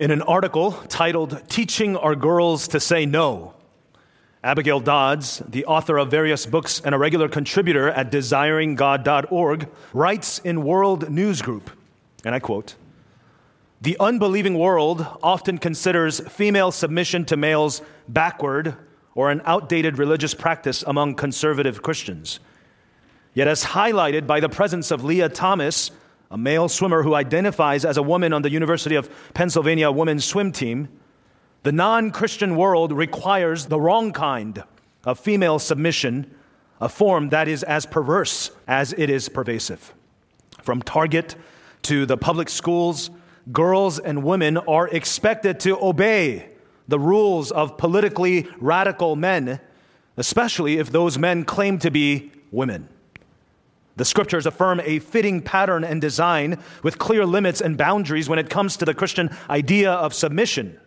In an article titled Teaching Our Girls to Say No, Abigail Dodds, the author of various books and a regular contributor at desiringgod.org, writes in World News Group, and I quote, the unbelieving world often considers female submission to males backward or an outdated religious practice among conservative Christians. Yet, as highlighted by the presence of Lia Thomas, a male swimmer who identifies as a woman on the University of Pennsylvania women's swim team, the non Christian world requires the wrong kind of female submission, a form that is as perverse as it is pervasive. From Target to the public schools, girls and women are expected to obey the rules of politically radical men, especially if those men claim to be women. The scriptures affirm a fitting pattern and design with clear limits and boundaries when it comes to the Christian idea of submission.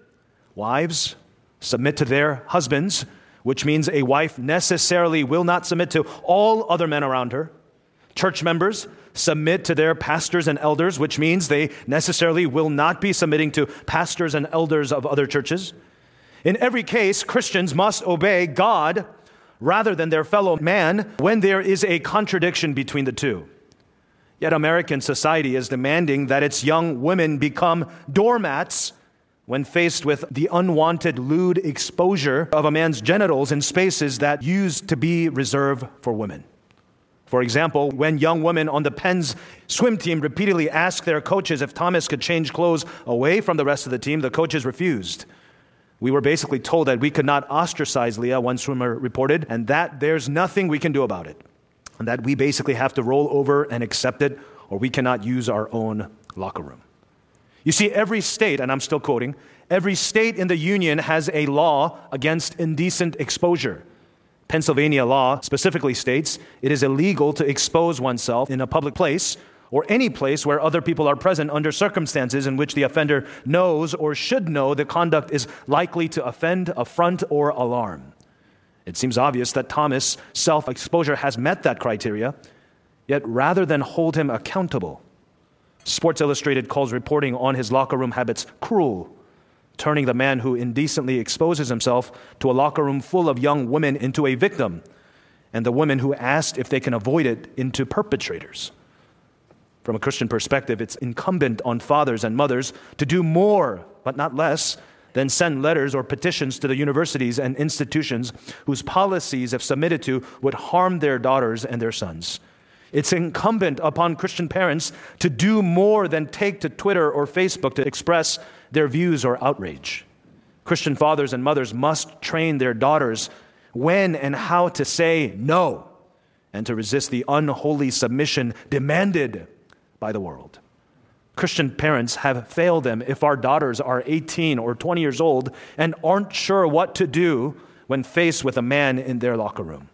Wives, submit to their husbands, which means a wife necessarily will not submit to all other men around her. Church members, submit to their pastors and elders, which means they necessarily will not be submitting to pastors and elders of other churches. In every case, Christians must obey God rather than their fellow man when there is a contradiction between the two. Yet American society is demanding that its young women become doormats when faced with the unwanted lewd exposure of a man's genitals in spaces that used to be reserved for women. For example, when young women on the Penn's swim team repeatedly asked their coaches if Thomas could change clothes away from the rest of the team, the coaches refused. We were basically told that we could not ostracize Lia, one swimmer reported, and that there's nothing we can do about it. And that we basically have to roll over and accept it, or we cannot use our own locker room. You see, every state, and I'm still quoting, every state in the Union has a law against indecent exposure. Pennsylvania law specifically states it is illegal to expose oneself in a public place or any place where other people are present under circumstances in which the offender knows or should know the conduct is likely to offend, affront, or alarm. It seems obvious that Thomas' self exposure has met that criteria, yet rather than hold him accountable, Sports Illustrated calls reporting on his locker room habits cruel, turning the man who indecently exposes himself to a locker room full of young women into a victim, and the women who asked if they can avoid it into perpetrators. From a Christian perspective, it's incumbent on fathers and mothers to do more, but not less, than send letters or petitions to the universities and institutions whose policies, if submitted to, would harm their daughters and their sons. It's incumbent upon Christian parents to do more than take to Twitter or Facebook to express their views or outrage. Christian fathers and mothers must train their daughters when and how to say no and to resist the unholy submission demanded by the world. Christian parents have failed them if our daughters are 18 or 20 years old and aren't sure what to do when faced with a man in their locker room.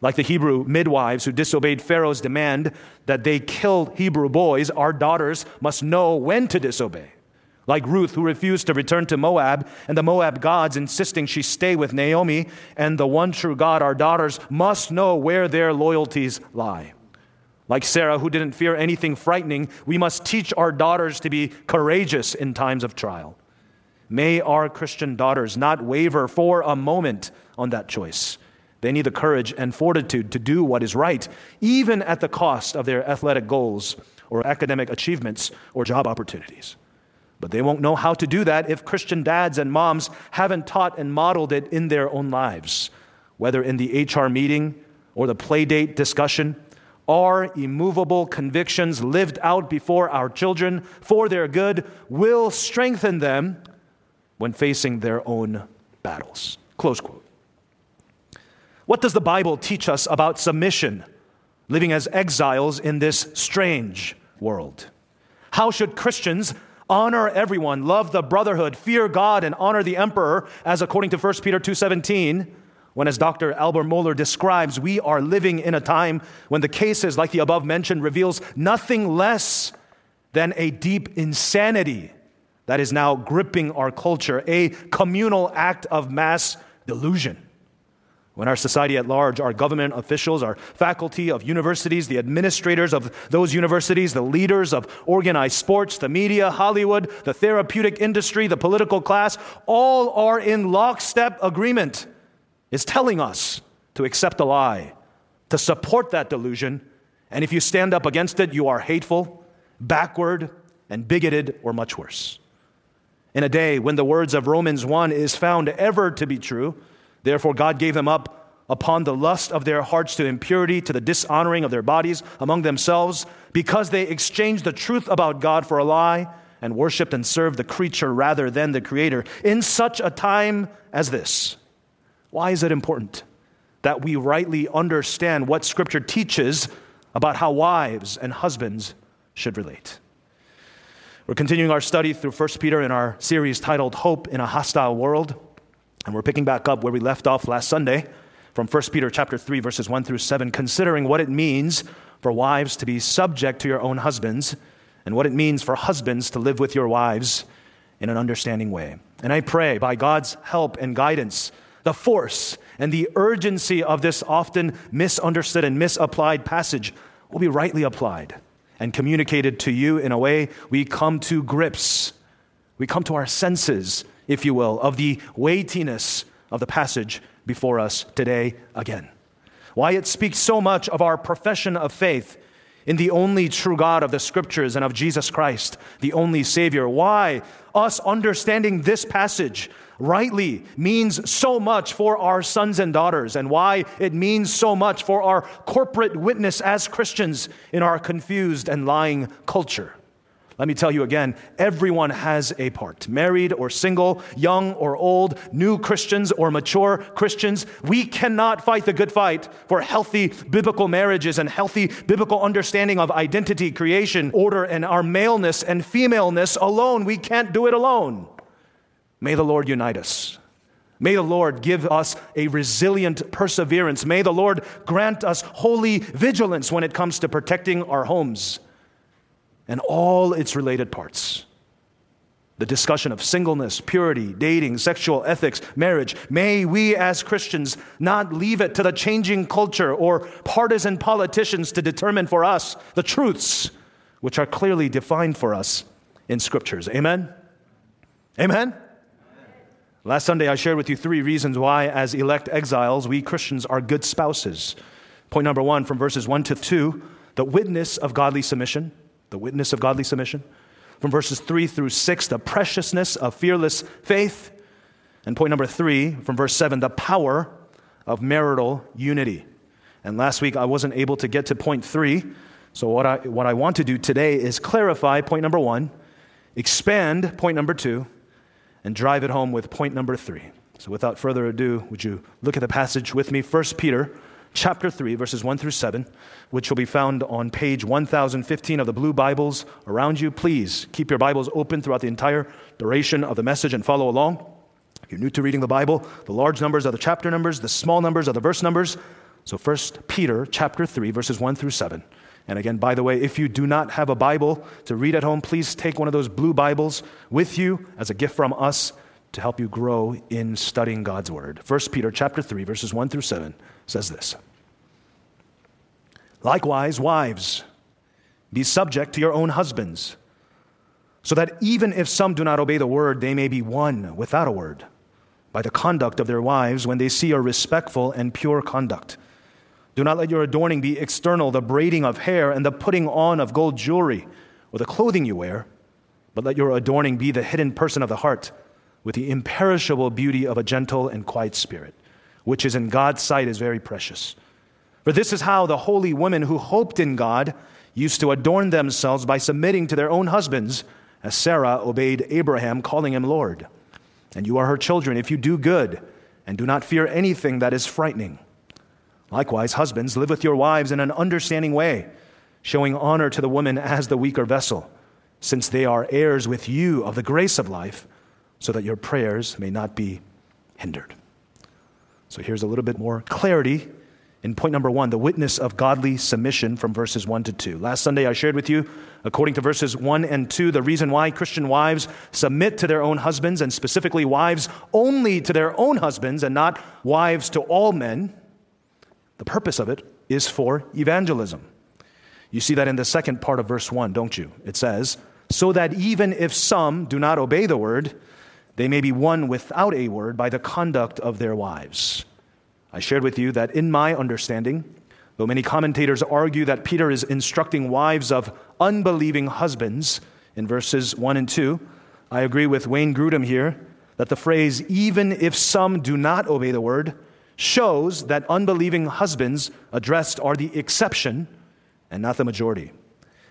Like the Hebrew midwives who disobeyed Pharaoh's demand that they kill Hebrew boys, our daughters must know when to disobey. Like Ruth, who refused to return to Moab, and the Moab gods insisting she stay with Naomi and the one true God, our daughters must know where their loyalties lie. Like Sarah, who didn't fear anything frightening, we must teach our daughters to be courageous in times of trial. May our Christian daughters not waver for a moment on that choice. They need the courage and fortitude to do what is right, even at the cost of their athletic goals or academic achievements or job opportunities. But they won't know how to do that if Christian dads and moms haven't taught and modeled it in their own lives, whether in the HR meeting or the playdate discussion our immovable convictions lived out before our children for their good will strengthen them when facing their own battles. Close quote. What does the Bible teach us about submission, living as exiles in this strange world? How should Christians honor everyone, love the brotherhood, fear God and honor the emperor as according to 1 Peter 2:17? When, as Dr. Albert Mohler describes, we are living in a time when the cases like the above mentioned reveals nothing less than a deep insanity that is now gripping our culture, a communal act of mass delusion. when our society at large, our government officials, our faculty of universities, the administrators of those universities, the leaders of organized sports, the media, Hollywood, the therapeutic industry, the political class, all are in lockstep agreement, is telling us to accept a lie, to support that delusion, and if you stand up against it, you are hateful, backward, and bigoted, or much worse. In a day when the words of Romans 1 is found ever to be true, Therefore, God gave them up upon the lust of their hearts to impurity, to the dishonoring of their bodies among themselves, because they exchanged the truth about God for a lie and worshiped and served the creature rather than the Creator. In such a time as this, why is it important that we rightly understand what Scripture teaches about how wives and husbands should relate? We're continuing our study through 1 Peter in our series titled Hope in a Hostile World. And we're picking back up where we left off last Sunday from 1 Peter chapter 3 verses 1 through 7 considering what it means for wives to be subject to your own husbands and what it means for husbands to live with your wives in an understanding way. And I pray by God's help and guidance the force and the urgency of this often misunderstood and misapplied passage will be rightly applied and communicated to you in a way we come to grips. We come to our senses if you will, of the weightiness of the passage before us today again. Why it speaks so much of our profession of faith in the only true God of the scriptures and of Jesus Christ, the only Savior. Why us understanding this passage rightly means so much for our sons and daughters, and why it means so much for our corporate witness as Christians in our confused and lying culture. Let me tell you again everyone has a part. Married or single, young or old, new Christians or mature Christians. We cannot fight the good fight for healthy biblical marriages and healthy biblical understanding of identity, creation, order, and our maleness and femaleness alone. We can't do it alone. May the Lord unite us. May the Lord give us a resilient perseverance. May the Lord grant us holy vigilance when it comes to protecting our homes and all its related parts. The discussion of singleness, purity, dating, sexual ethics, marriage. May we as Christians not leave it to the changing culture or partisan politicians to determine for us the truths which are clearly defined for us in scriptures. Amen? Amen? Last Sunday, I shared with you three reasons why, as elect exiles, we Christians are good spouses. Point number one, from verses one to two, the witness of godly submission the witness of godly submission. From verses 3 through 6, the preciousness of fearless faith. And point number 3, from verse 7, the power of marital unity. And last week I wasn't able to get to point 3. So what I, what I want to do today is clarify point number 1, expand point number 2, and drive it home with point number 3. So without further ado, would you look at the passage with me? 1 Peter chapter 3, verses 1 through 7, which will be found on page 1015 of the blue Bibles around you. Please keep your Bibles open throughout the entire duration of the message and follow along. If you're new to reading the Bible, the large numbers are the chapter numbers, the small numbers are the verse numbers. So 1 Peter chapter 3, verses 1 through 7. And again, by the way, if you do not have a Bible to read at home, please take one of those blue Bibles with you as a gift from us to help you grow in studying God's word. 1 Peter chapter 3 verses 1 through 7 says this. Likewise, wives, be subject to your own husbands, so that even if some do not obey the word, they may be won without a word by the conduct of their wives when they see your respectful and pure conduct. Do not let your adorning be external, the braiding of hair and the putting on of gold jewelry or the clothing you wear, but let your adorning be the hidden person of the heart with the imperishable beauty of a gentle and quiet spirit, which is in God's sight is very precious. For this is how the holy women who hoped in God used to adorn themselves by submitting to their own husbands, as Sarah obeyed Abraham, calling him Lord. And you are her children if you do good and do not fear anything that is frightening. Likewise, husbands, live with your wives in an understanding way, showing honor to the woman as the weaker vessel, since they are heirs with you of the grace of life so that your prayers may not be hindered. So here's a little bit more clarity in point number one, the witness of godly submission from verses one to two. Last Sunday, I shared with you, according to verses one and two, the reason why Christian wives submit to their own husbands, and specifically wives only to their own husbands and not wives to all men. The purpose of it is for evangelism. You see that in the second part of verse 1, don't you? It says, So that even if some do not obey the word, they may be won without a word by the conduct of their wives. I shared with you that in my understanding, though many commentators argue that Peter is instructing wives of unbelieving husbands in verses 1 and 2, I agree with Wayne Grudem here that the phrase, even if some do not obey the word, shows that unbelieving husbands addressed are the exception and not the majority.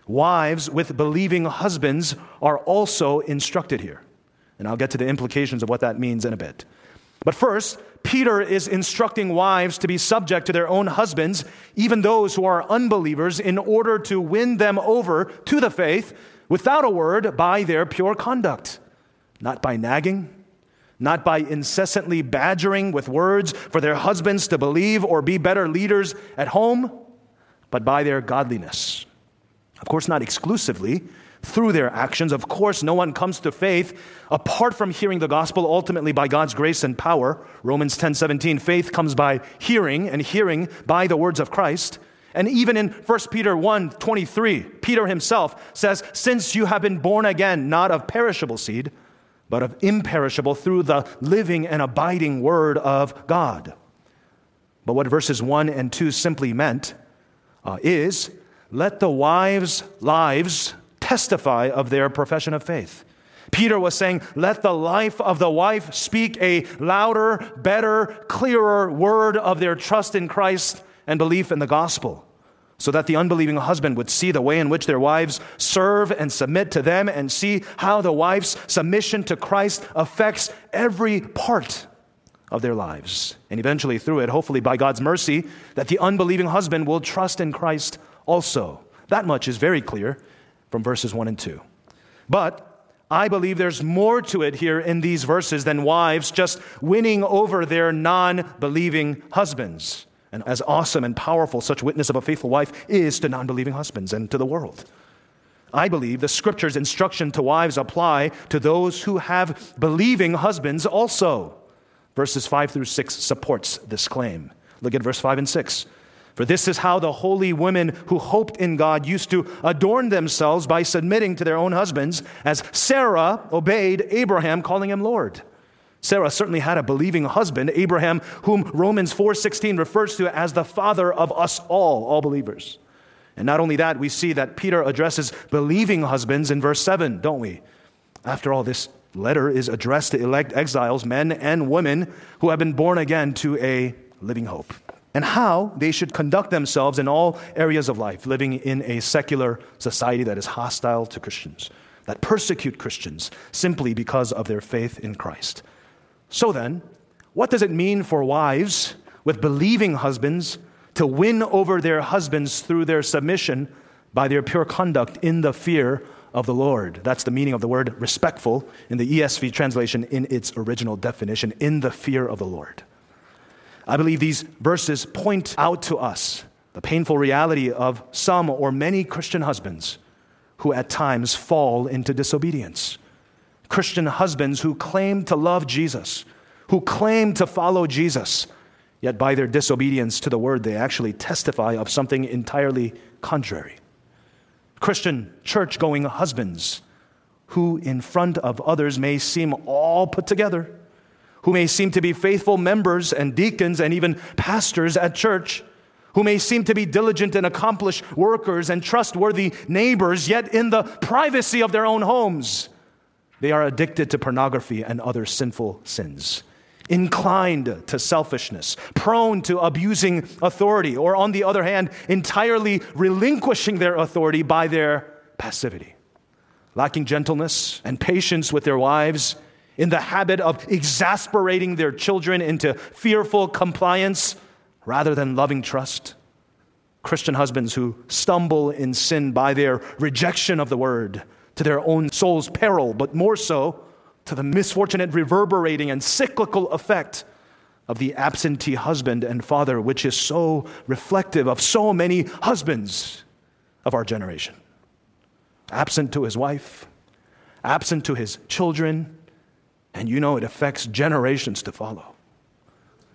Wives with believing husbands are also instructed here. And I'll get to the implications of what that means in a bit. But first, Peter is instructing wives to be subject to their own husbands, even those who are unbelievers, in order to win them over to the faith without a word by their pure conduct, not by nagging, not by incessantly badgering with words for their husbands to believe or be better leaders at home, but by their godliness. Of course, not exclusively, through their actions. Of course, no one comes to faith apart from hearing the gospel ultimately by God's grace and power. Romans 10:17 faith comes by hearing and hearing by the words of Christ. And even in 1 Peter 1 23, Peter himself says, Since you have been born again, not of perishable seed, but of imperishable through the living and abiding word of God. But what verses 1 and 2 simply meant uh, is let the wives' lives testify of their profession of faith. Peter was saying, Let the life of the wife speak a louder, better, clearer word of their trust in Christ and belief in the gospel, so that the unbelieving husband would see the way in which their wives serve and submit to them and see how the wife's submission to Christ affects every part of their lives. And eventually, through it, hopefully by God's mercy, that the unbelieving husband will trust in Christ also. That much is very clear from verses 1 and 2. But I believe there's more to it here in these verses than wives just winning over their non believing husbands. And as awesome and powerful such witness of a faithful wife is to non believing husbands and to the world. I believe the scripture's instruction to wives apply to those who have believing husbands also. Verses 5 through 6 supports this claim. Look at verse 5 and 6. For this is how the holy women who hoped in God used to adorn themselves by submitting to their own husbands, as Sarah obeyed Abraham, calling him Lord. Sarah certainly had a believing husband, Abraham, whom Romans 4:16 refers to as the father of us all, all believers. And not only that, we see that Peter addresses believing husbands in verse 7, don't we? After all, this letter is addressed to elect exiles, men and women who have been born again to a living hope and how they should conduct themselves in all areas of life, living in a secular society that is hostile to Christians, that persecute Christians simply because of their faith in Christ. So then, what does it mean for wives with believing husbands to win over their husbands through their submission by their pure conduct in the fear of the Lord? That's the meaning of the word respectful in the ESV translation in its original definition in the fear of the Lord. I believe these verses point out to us the painful reality of some or many Christian husbands who at times fall into disobedience. Christian husbands who claim to love Jesus, who claim to follow Jesus, yet by their disobedience to the word, they actually testify of something entirely contrary. Christian church going husbands who, in front of others, may seem all put together who may seem to be faithful members and deacons and even pastors at church, who may seem to be diligent and accomplished workers and trustworthy neighbors, yet in the privacy of their own homes, they are addicted to pornography and other sinful sins. Inclined to selfishness, prone to abusing authority, or on the other hand, entirely relinquishing their authority by their passivity. Lacking gentleness and patience with their wives, in the habit of exasperating their children into fearful compliance rather than loving trust. Christian husbands who stumble in sin by their rejection of the word to their own soul's peril, but more so to the misfortunate reverberating and cyclical effect of the absentee husband and father, which is so reflective of so many husbands of our generation. Absent to his wife, absent to his children, and you know it affects generations to follow.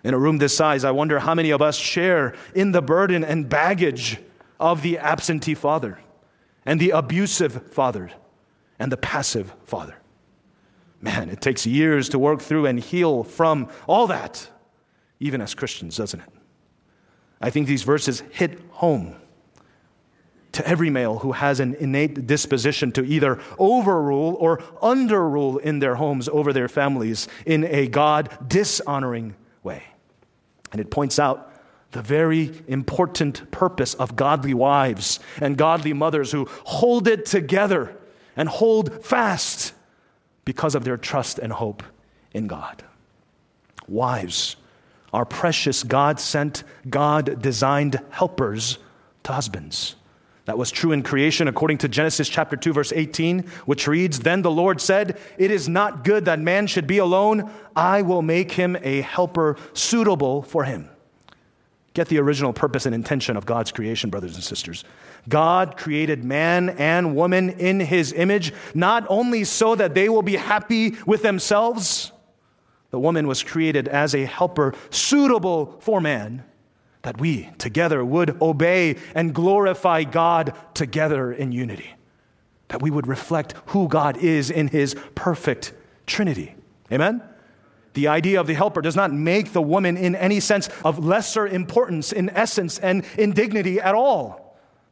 In a room this size, I wonder how many of us share in the burden and baggage of the absentee father and the abusive father and the passive father. Man, it takes years to work through and heal from all that even as Christians, doesn't it? I think these verses hit home to every male who has an innate disposition to either overrule or underrule in their homes over their families in a God dishonoring way. And it points out the very important purpose of godly wives and godly mothers who hold it together and hold fast because of their trust and hope in God. Wives are precious God sent, God designed helpers to husbands. That was true in creation according to Genesis chapter 2 verse 18, which reads, "Then the Lord said, it is not good that man should be alone. I will make him a helper suitable for him." Get the original purpose and intention of God's creation, brothers and sisters. God created man and woman in his image, not only so that they will be happy with themselves, the woman was created as a helper suitable for man, that we together would obey and glorify God together in unity, that we would reflect who God is in his perfect Trinity. Amen? The idea of the helper does not make the woman in any sense of lesser importance in essence and in dignity at all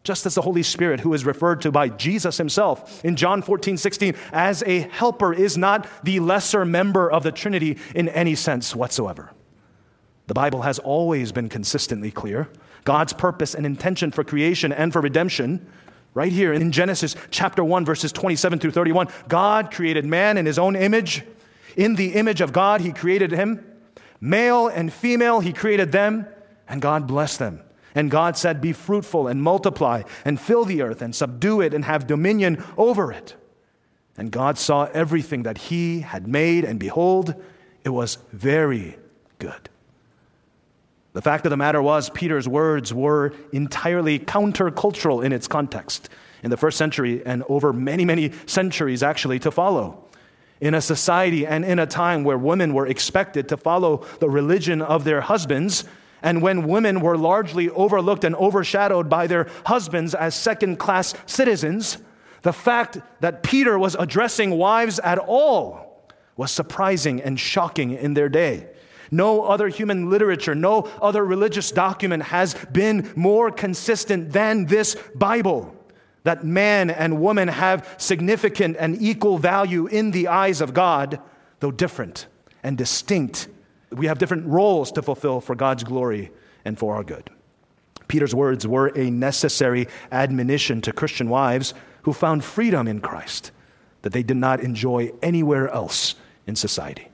just as the Holy Spirit, who is referred to by Jesus himself in John 14, 16, as a helper, is not the lesser member of the Trinity in any sense whatsoever. The Bible has always been consistently clear. God's purpose and intention for creation and for redemption, right here in Genesis chapter 1, verses 27 through 31, God created man in his own image. In the image of God, he created him. Male and female, he created them, and God blessed them. And God said, Be fruitful and multiply and fill the earth and subdue it and have dominion over it. And God saw everything that He had made, and behold, it was very good. The fact of the matter was, Peter's words were entirely countercultural in its context in the first century and over many, many centuries actually to follow. In a society and in a time where women were expected to follow the religion of their husbands, and when women were largely overlooked and overshadowed by their husbands as second class citizens, the fact that Peter was addressing wives at all was surprising and shocking in their day. No other human literature, no other religious document has been more consistent than this Bible that man and woman have significant and equal value in the eyes of God, though different and distinct we have different roles to fulfill for God's glory and for our good. Peter's words were a necessary admonition to Christian wives who found freedom in Christ that they did not enjoy anywhere else in society.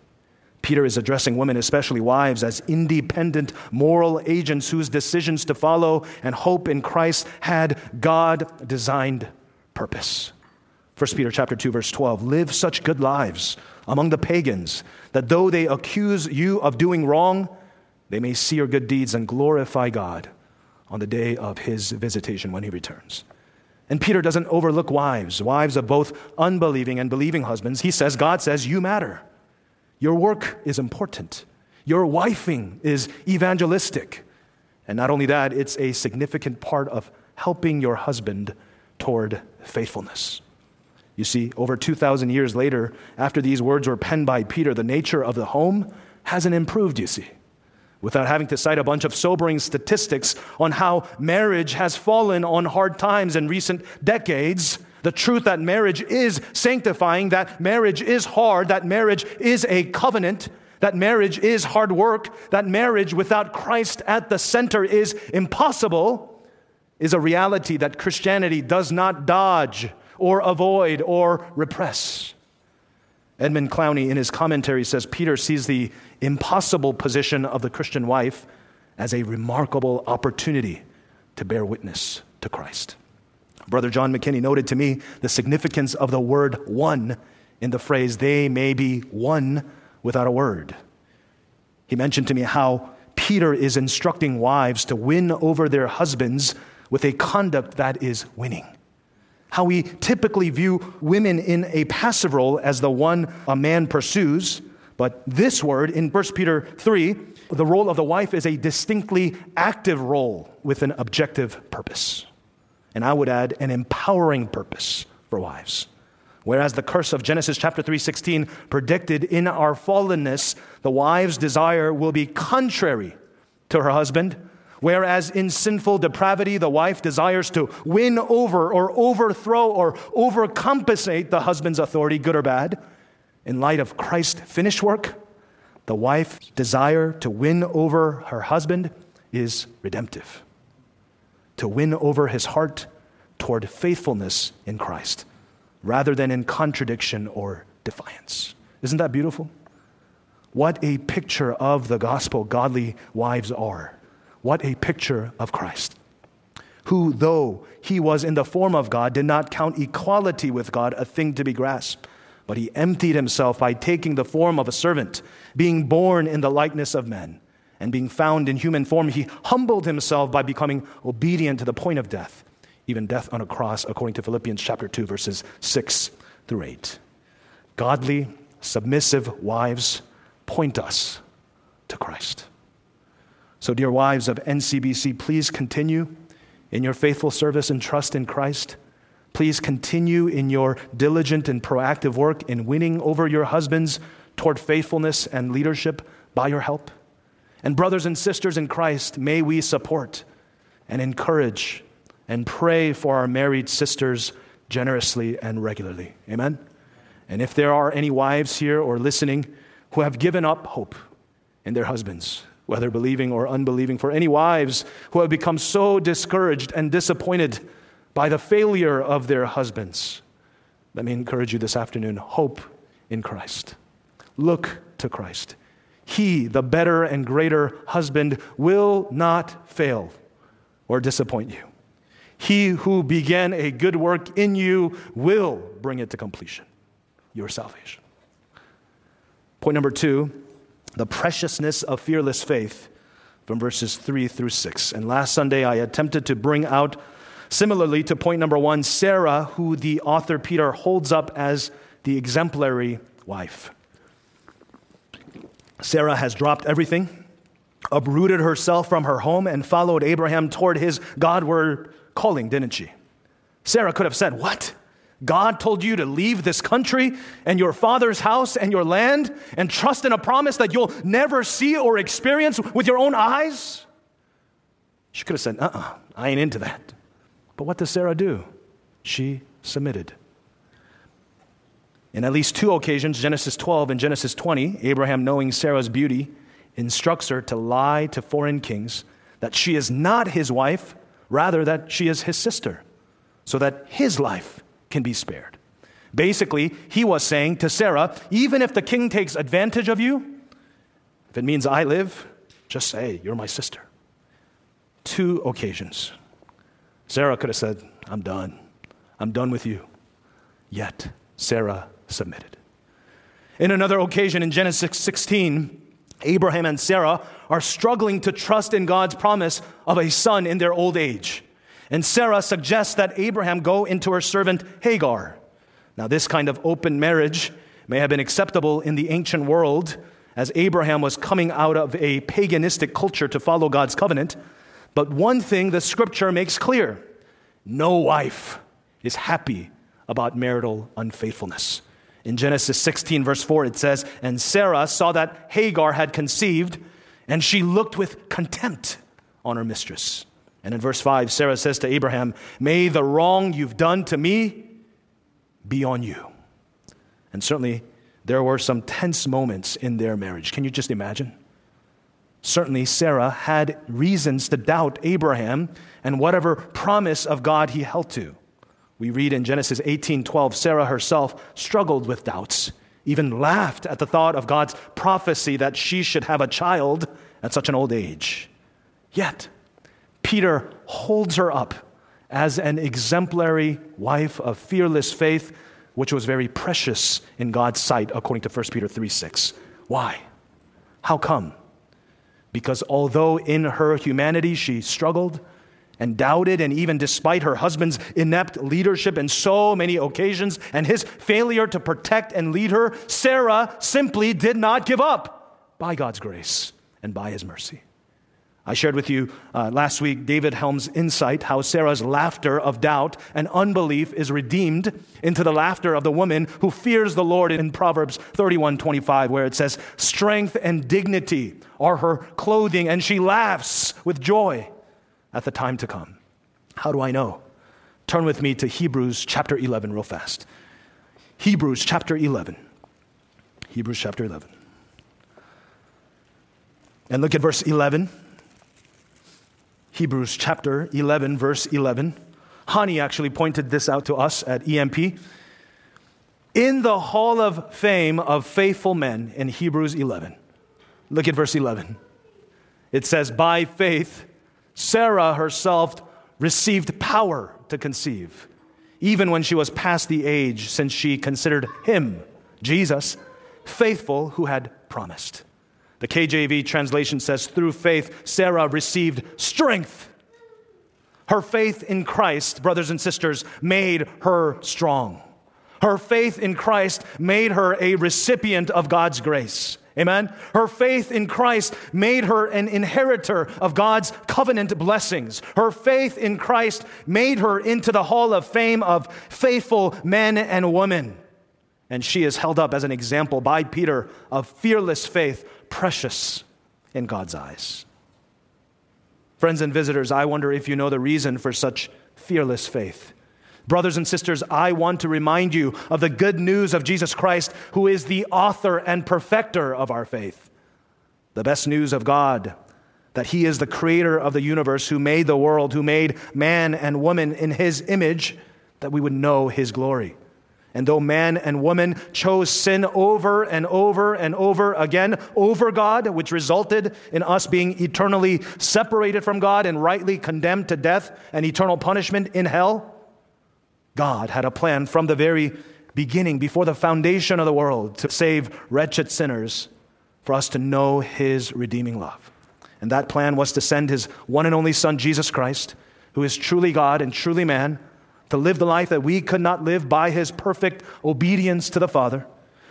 Peter is addressing women, especially wives, as independent moral agents whose decisions to follow and hope in Christ had God designed purpose. 1 Peter chapter 2 verse 12 live such good lives among the pagans that though they accuse you of doing wrong, they may see your good deeds and glorify God on the day of his visitation when he returns. And Peter doesn't overlook wives, wives of both unbelieving and believing husbands. He says, God says, you matter. Your work is important. Your wifing is evangelistic. And not only that, it's a significant part of helping your husband toward faithfulness. You see, over 2,000 years later, after these words were penned by Peter, the nature of the home hasn't improved, you see. Without having to cite a bunch of sobering statistics on how marriage has fallen on hard times in recent decades, the truth that marriage is sanctifying, that marriage is hard, that marriage is a covenant, that marriage is hard work, that marriage without Christ at the center is impossible, is a reality that Christianity does not dodge or avoid or repress. Edmund Clowney, in his commentary, says Peter sees the impossible position of the Christian wife as a remarkable opportunity to bear witness to Christ. Brother John McKinney noted to me the significance of the word won in the phrase, they may be won without a word. He mentioned to me how Peter is instructing wives to win over their husbands with a conduct that is winning. How we typically view women in a passive role as the one a man pursues, but this word in 1 Peter 3, the role of the wife is a distinctly active role with an objective purpose. And I would add an empowering purpose for wives. Whereas the curse of Genesis chapter 3:16 predicted in our fallenness, the wife's desire will be contrary to her husband, whereas in sinful depravity the wife desires to win over or overthrow or overcompensate the husband's authority, good or bad. In light of Christ's finished work, the wife's desire to win over her husband is redemptive. To win over his heart toward faithfulness in Christ rather than in contradiction or defiance. Isn't that beautiful? What a picture of the gospel godly wives are. What a picture of Christ, who, though he was in the form of God, did not count equality with God a thing to be grasped, but he emptied himself by taking the form of a servant, being born in the likeness of men. And being found in human form, he humbled himself by becoming obedient to the point of death even death on a cross, according to Philippians chapter 2, verses 6 through 8. Godly, submissive wives point us to Christ. So, dear wives of NCBC, please continue in your faithful service and trust in Christ. Please continue in your diligent and proactive work in winning over your husbands toward faithfulness and leadership by your help. And, brothers and sisters in Christ, may we support and encourage and pray for our married sisters generously and regularly. Amen? And if there are any wives here or listening who have given up hope in their husbands, whether believing or unbelieving, for any wives who have become so discouraged and disappointed by the failure of their husbands, let me encourage you this afternoon hope in Christ. Look to Christ. He, the better and greater husband, will not fail or disappoint you. He who began a good work in you will bring it to completion your salvation. Point number two the preciousness of fearless faith from verses 3 through 6. And last Sunday, I attempted to bring out, similarly to point number one, Sarah, who the author Peter holds up as the exemplary wife. Sarah has dropped everything, uprooted herself from her home, and followed Abraham toward his Godward calling, didn't she? Sarah could have said, What? God told you to leave this country and your father's house and your land and trust in a promise that you'll never see or experience with your own eyes? She could have said, Uh uh-uh, uh I ain't into that. But what does Sarah do? She submitted. In at least two occasions, Genesis 12 and Genesis 20, Abraham, knowing Sarah's beauty, instructs her to lie to foreign kings that she is not his wife rather, that she is his sister, so that his life can be spared. Basically, he was saying to Sarah, even if the king takes advantage of you, if it means I live, just say, You're my sister. Two occasions. Sarah could have said, I'm done. I'm done with you. Yet, Sarah submitted. In another occasion in Genesis 16, Abraham and Sarah are struggling to trust in God's promise of a son in their old age. And Sarah suggests that Abraham go into her servant Hagar. Now, this kind of open marriage may have been acceptable in the ancient world as Abraham was coming out of a paganistic culture to follow God's covenant. But one thing the scripture makes clear no wife is happy about marital unfaithfulness. In Genesis 16, verse 4, it says, And Sarah saw that Hagar had conceived, and she looked with contempt on her mistress. And in verse 5, Sarah says to Abraham, May the wrong you've done to me be on you. And certainly, there were some tense moments in their marriage. Can you just imagine? Certainly, Sarah had reasons to doubt Abraham and whatever promise of God he held to. We read in Genesis 18:12 Sarah herself struggled with doubts, even laughed at the thought of God's prophecy that she should have a child at such an old age. Yet, Peter holds her up as an exemplary wife of fearless faith, which was very precious in God's sight, according to 1 Peter 3 6. Why? How come? because although in her humanity she struggled and doubted, and even despite her husband's inept leadership in so many occasions and his failure to protect and lead her, Sarah simply did not give up by God's grace and by his mercy. I shared with you uh, last week David Helm's insight how Sarah's laughter of doubt and unbelief is redeemed into the laughter of the woman who fears the Lord in Proverbs 31 25, where it says, Strength and dignity are her clothing, and she laughs with joy at the time to come. How do I know? Turn with me to Hebrews chapter 11, real fast. Hebrews chapter 11. Hebrews chapter 11. And look at verse 11. Hebrews chapter 11, verse 11. Hani actually pointed this out to us at EMP. In the hall of fame of faithful men in Hebrews 11. Look at verse 11. It says, By faith, Sarah herself received power to conceive, even when she was past the age, since she considered him, Jesus, faithful who had promised. The KJV translation says, through faith, Sarah received strength. Her faith in Christ, brothers and sisters, made her strong. Her faith in Christ made her a recipient of God's grace. Amen. Her faith in Christ made her an inheritor of God's covenant blessings. Her faith in Christ made her into the hall of fame of faithful men and women. And she is held up as an example by Peter of fearless faith, precious in God's eyes. Friends and visitors, I wonder if you know the reason for such fearless faith. Brothers and sisters, I want to remind you of the good news of Jesus Christ, who is the author and perfecter of our faith. The best news of God, that He is the creator of the universe, who made the world, who made man and woman in His image, that we would know His glory. And though man and woman chose sin over and over and over again over God, which resulted in us being eternally separated from God and rightly condemned to death and eternal punishment in hell, God had a plan from the very beginning, before the foundation of the world, to save wretched sinners for us to know his redeeming love. And that plan was to send his one and only Son, Jesus Christ, who is truly God and truly man to live the life that we could not live by his perfect obedience to the Father,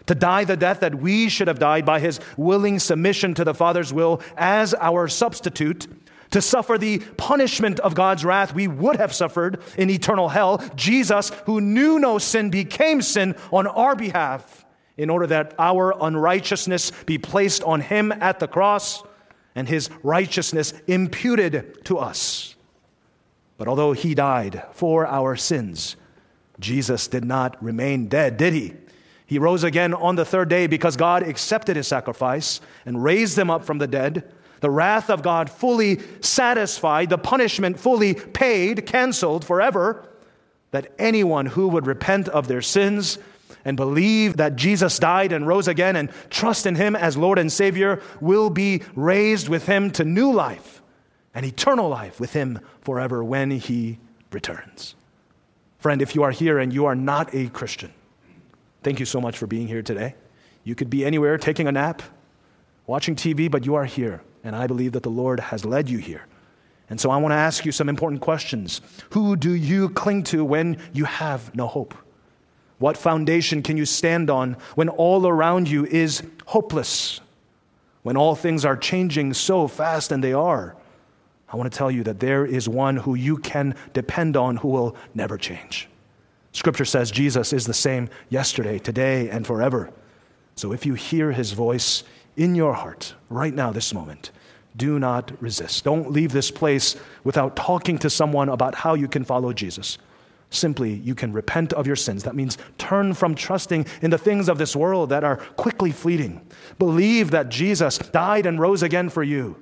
to die the death that we should have died by his willing submission to the Father's will as our substitute, to suffer the punishment of God's wrath we would have suffered in eternal hell. Jesus, who knew no sin, became sin on our behalf in order that our unrighteousness be placed on him at the cross and his righteousness imputed to us. But although he died for our sins, Jesus did not remain dead, did he? He rose again on the third day because God accepted his sacrifice and raised him up from the dead. The wrath of God fully satisfied, the punishment fully paid, canceled forever, that anyone who would repent of their sins and believe that Jesus died and rose again and trust in him as Lord and Savior will be raised with him to new life and eternal life with him forever when he returns. Friend, if you are here and you are not a Christian, thank you so much for being here today. You could be anywhere taking a nap, watching TV, but you are here, and I believe that the Lord has led you here. And so I want to ask you some important questions. Who do you cling to when you have no hope? What foundation can you stand on when all around you is hopeless? When all things are changing so fast, and they are? I want to tell you that there is one who you can depend on who will never change. Scripture says Jesus is the same yesterday, today, and forever. So if you hear his voice in your heart right now, this moment, do not resist. Don't leave this place without talking to someone about how you can follow Jesus. Simply, you can repent of your sins. That means turn from trusting in the things of this world that are quickly fleeting. Believe that Jesus died and rose again for you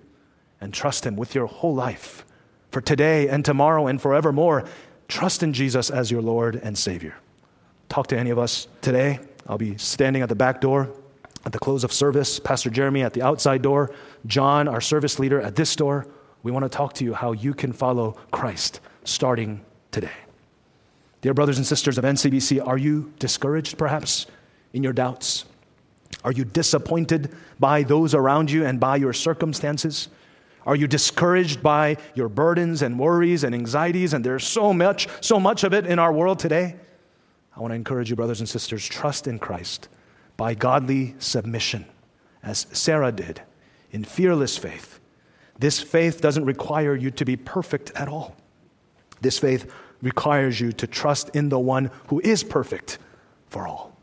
and trust Him with your whole life for today and tomorrow and forevermore. Trust in Jesus as your Lord and Savior. Talk to any of us today. I'll be standing at the back door at the close of service. Pastor Jeremy at the outside door. John, our service leader, at this door. We want to talk to you how you can follow Christ starting today. Dear brothers and sisters of NCBC, are you discouraged perhaps in your doubts? Are you disappointed by those around you and by your circumstances? Are you discouraged by your burdens and worries and anxieties? And there's so much, so much of it in our world today. I want to encourage you, brothers and sisters, trust in Christ by godly submission, as Sarah did, in fearless faith. This faith doesn't require you to be perfect at all. This faith requires you to trust in the one who is perfect for all.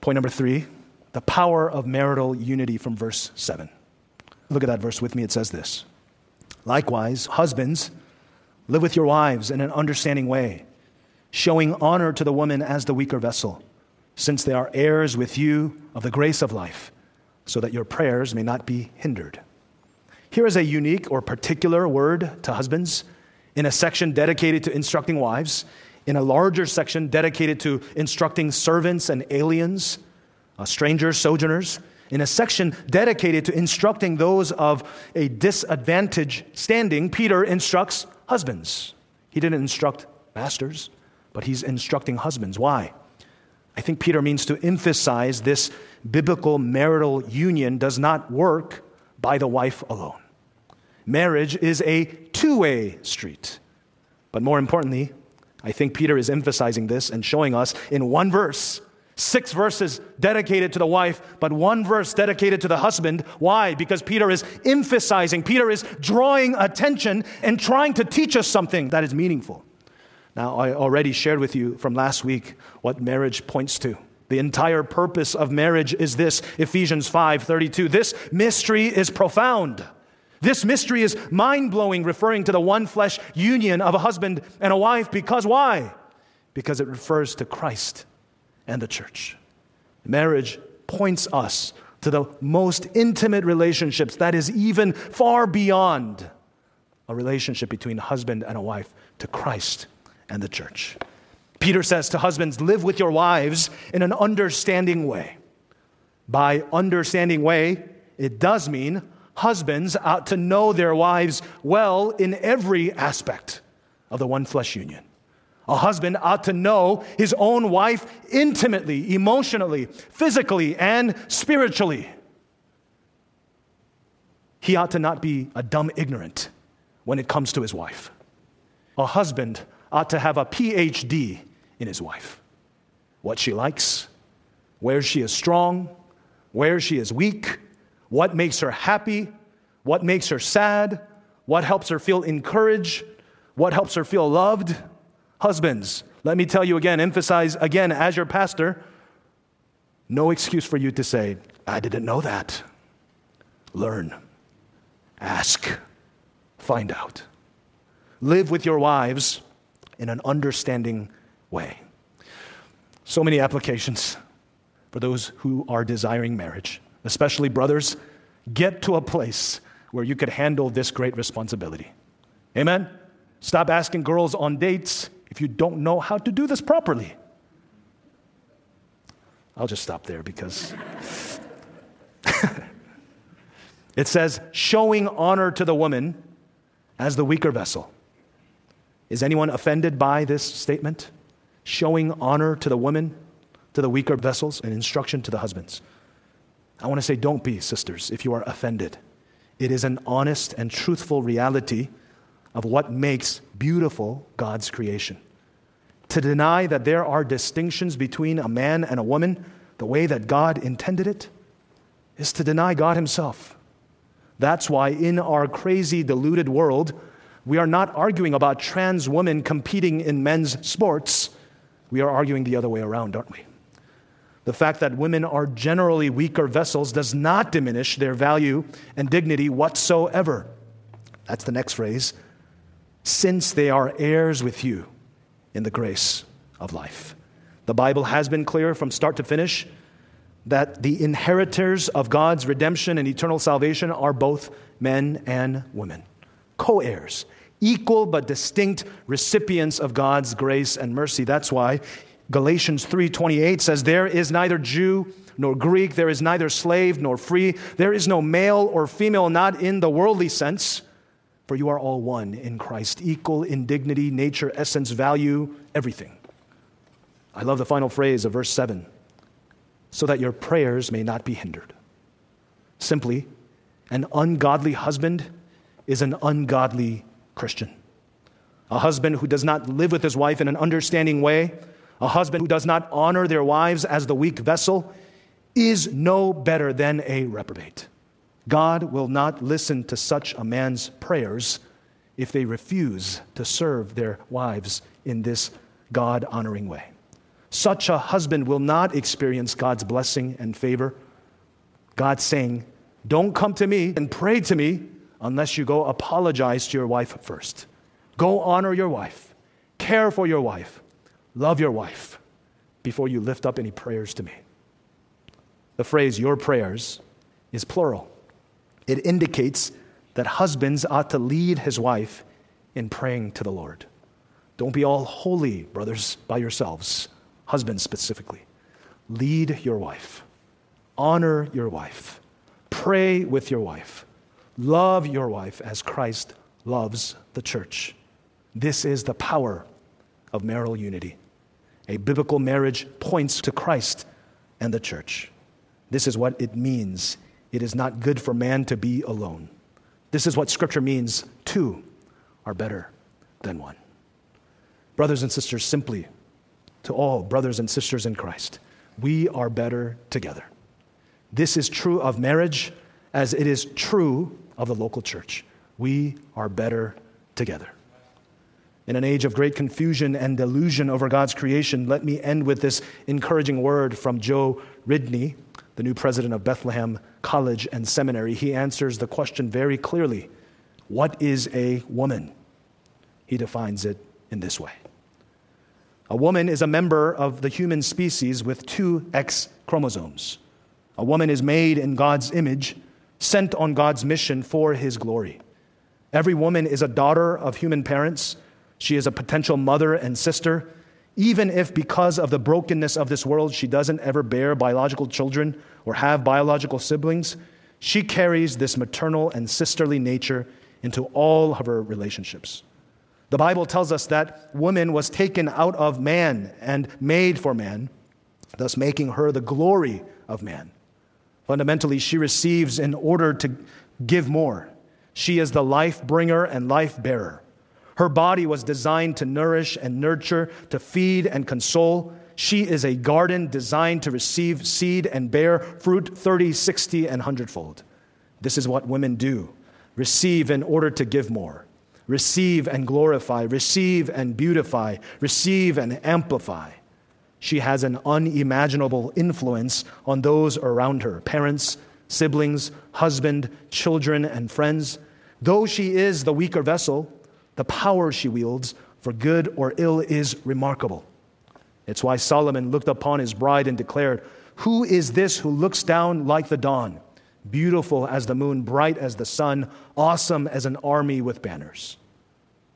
Point number three the power of marital unity from verse 7. Look at that verse with me. It says this Likewise, husbands, live with your wives in an understanding way, showing honor to the woman as the weaker vessel, since they are heirs with you of the grace of life, so that your prayers may not be hindered. Here is a unique or particular word to husbands in a section dedicated to instructing wives, in a larger section dedicated to instructing servants and aliens, uh, strangers, sojourners, in a section dedicated to instructing those of a disadvantaged standing, Peter instructs husbands. He didn't instruct masters, but he's instructing husbands. Why? I think Peter means to emphasize this biblical marital union does not work by the wife alone. Marriage is a two way street. But more importantly, I think Peter is emphasizing this and showing us in one verse six verses dedicated to the wife, but one verse dedicated to the husband. Why? Because Peter is emphasizing, Peter is drawing attention and trying to teach us something that is meaningful. Now, I already shared with you from last week what marriage points to. The entire purpose of marriage is this Ephesians 5:32. This mystery is profound. This mystery is mind blowing, referring to the one flesh union of a husband and a wife. Because why? Because it refers to Christ and the church. Marriage points us to the most intimate relationships that is even far beyond a relationship between a husband and a wife to Christ and the church. Peter says to husbands, live with your wives in an understanding way. By understanding way, it does mean husbands ought to know their wives well in every aspect of the one flesh union. A husband ought to know his own wife intimately, emotionally, physically, and spiritually. He ought to not be a dumb ignorant when it comes to his wife. A husband ought to have a PhD in his wife. What she likes, where she is strong, where she is weak, what makes her happy, what makes her sad, what helps her feel encouraged, what helps her feel loved Husbands, let me tell you again, emphasize again as your pastor, no excuse for you to say, I didn't know that. Learn, ask, find out. Live with your wives in an understanding way. So many applications for those who are desiring marriage, especially brothers. Get to a place where you could handle this great responsibility. Amen? Stop asking girls on dates if you don't know how to do this properly. I'll just stop there because it says, showing honor to the woman as the weaker vessel. Is anyone offended by this statement? Showing honor to the women, to the weaker vessels, and instruction to the husbands. I want to say, don't be, sisters, if you are offended. It is an honest and truthful reality of what makes beautiful God's creation. To deny that there are distinctions between a man and a woman the way that God intended it is to deny God Himself. That's why, in our crazy, deluded world, we are not arguing about trans women competing in men's sports. We are arguing the other way around, aren't we? The fact that women are generally weaker vessels does not diminish their value and dignity whatsoever. That's the next phrase since they are heirs with you in the grace of life. The Bible has been clear from start to finish that the inheritors of God's redemption and eternal salvation are both men and women, co heirs, equal but distinct recipients of God's grace and mercy. That's why Galatians 3:28 says there is neither Jew nor Greek there is neither slave nor free there is no male or female not in the worldly sense for you are all one in Christ, equal in dignity, nature, essence, value, everything. I love the final phrase of verse 7 so that your prayers may not be hindered. Simply, an ungodly husband is an ungodly Christian. A husband who does not live with his wife in an understanding way, a husband who does not honor their wives as the weak vessel, is no better than a reprobate. God will not listen to such a man's prayers if they refuse to serve their wives in this God honoring way. Such a husband will not experience God's blessing and favor. God's saying, Don't come to me and pray to me unless you go apologize to your wife first. Go honor your wife, care for your wife, love your wife before you lift up any prayers to me. The phrase your prayers is plural. It indicates that husbands ought to lead his wife in praying to the Lord. Don't be all holy, brothers, by yourselves, husbands specifically. Lead your wife, honor your wife, pray with your wife, love your wife as Christ loves the church. This is the power of marital unity. A biblical marriage points to Christ and the church. This is what it means. It is not good for man to be alone. This is what Scripture means two are better than one. Brothers and sisters, simply to all brothers and sisters in Christ, we are better together. This is true of marriage as it is true of the local church. We are better together. In an age of great confusion and delusion over God's creation, let me end with this encouraging word from Joe Rigney, the new president of Bethlehem College and Seminary. He answers the question very clearly What is a woman? He defines it in this way A woman is a member of the human species with two X chromosomes. A woman is made in God's image, sent on God's mission for his glory. Every woman is a daughter of human parents she is a potential mother and sister, even if because of the brokenness of this world she doesn't ever bear biological children or have biological siblings. She carries this maternal and sisterly nature into all of her relationships. The Bible tells us that woman was taken out of man and made for man, thus making her the glory of man. Fundamentally, she receives in order to give more. She is the life bringer and life bearer. Her body was designed to nourish and nurture, to feed and console. She is a garden designed to receive seed and bear fruit 30, 60, and 100 fold. This is what women do receive in order to give more, receive and glorify, receive and beautify, receive and amplify. She has an unimaginable influence on those around her parents, siblings, husband, children, and friends. Though she is the weaker vessel, the power she wields for good or ill is remarkable. It's why Solomon looked upon his bride and declared, Who is this who looks down like the dawn, beautiful as the moon, bright as the sun, awesome as an army with banners?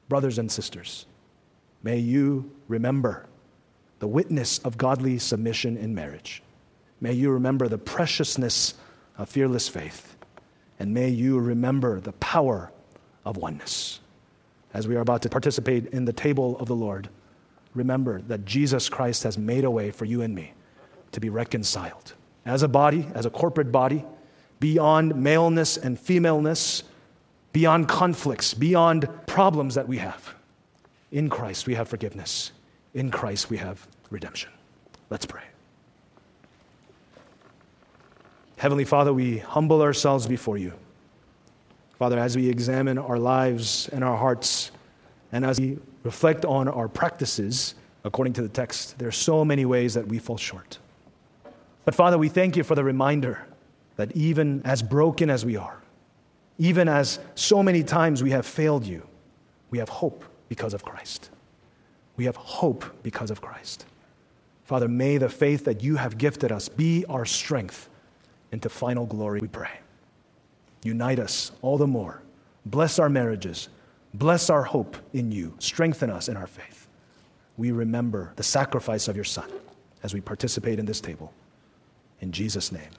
Brothers and sisters, may you remember the witness of godly submission in marriage. May you remember the preciousness of fearless faith. And may you remember the power of oneness as we are about to participate in the table of the Lord, remember that Jesus Christ has made a way for you and me to be reconciled as a body, as a corporate body, beyond maleness and femaleness, beyond conflicts, beyond problems that we have. In Christ, we have forgiveness. In Christ, we have redemption. Let's pray. Heavenly Father, we humble ourselves before you. Father, as we examine our lives and our hearts, and as we reflect on our practices according to the text, there are so many ways that we fall short. But Father, we thank you for the reminder that even as broken as we are, even as so many times we have failed you, we have hope because of Christ. We have hope because of Christ. Father, may the faith that you have gifted us be our strength into final glory, we pray. Unite us all the more. Bless our marriages. Bless our hope in you. Strengthen us in our faith. We remember the sacrifice of your Son as we participate in this table. In Jesus' name.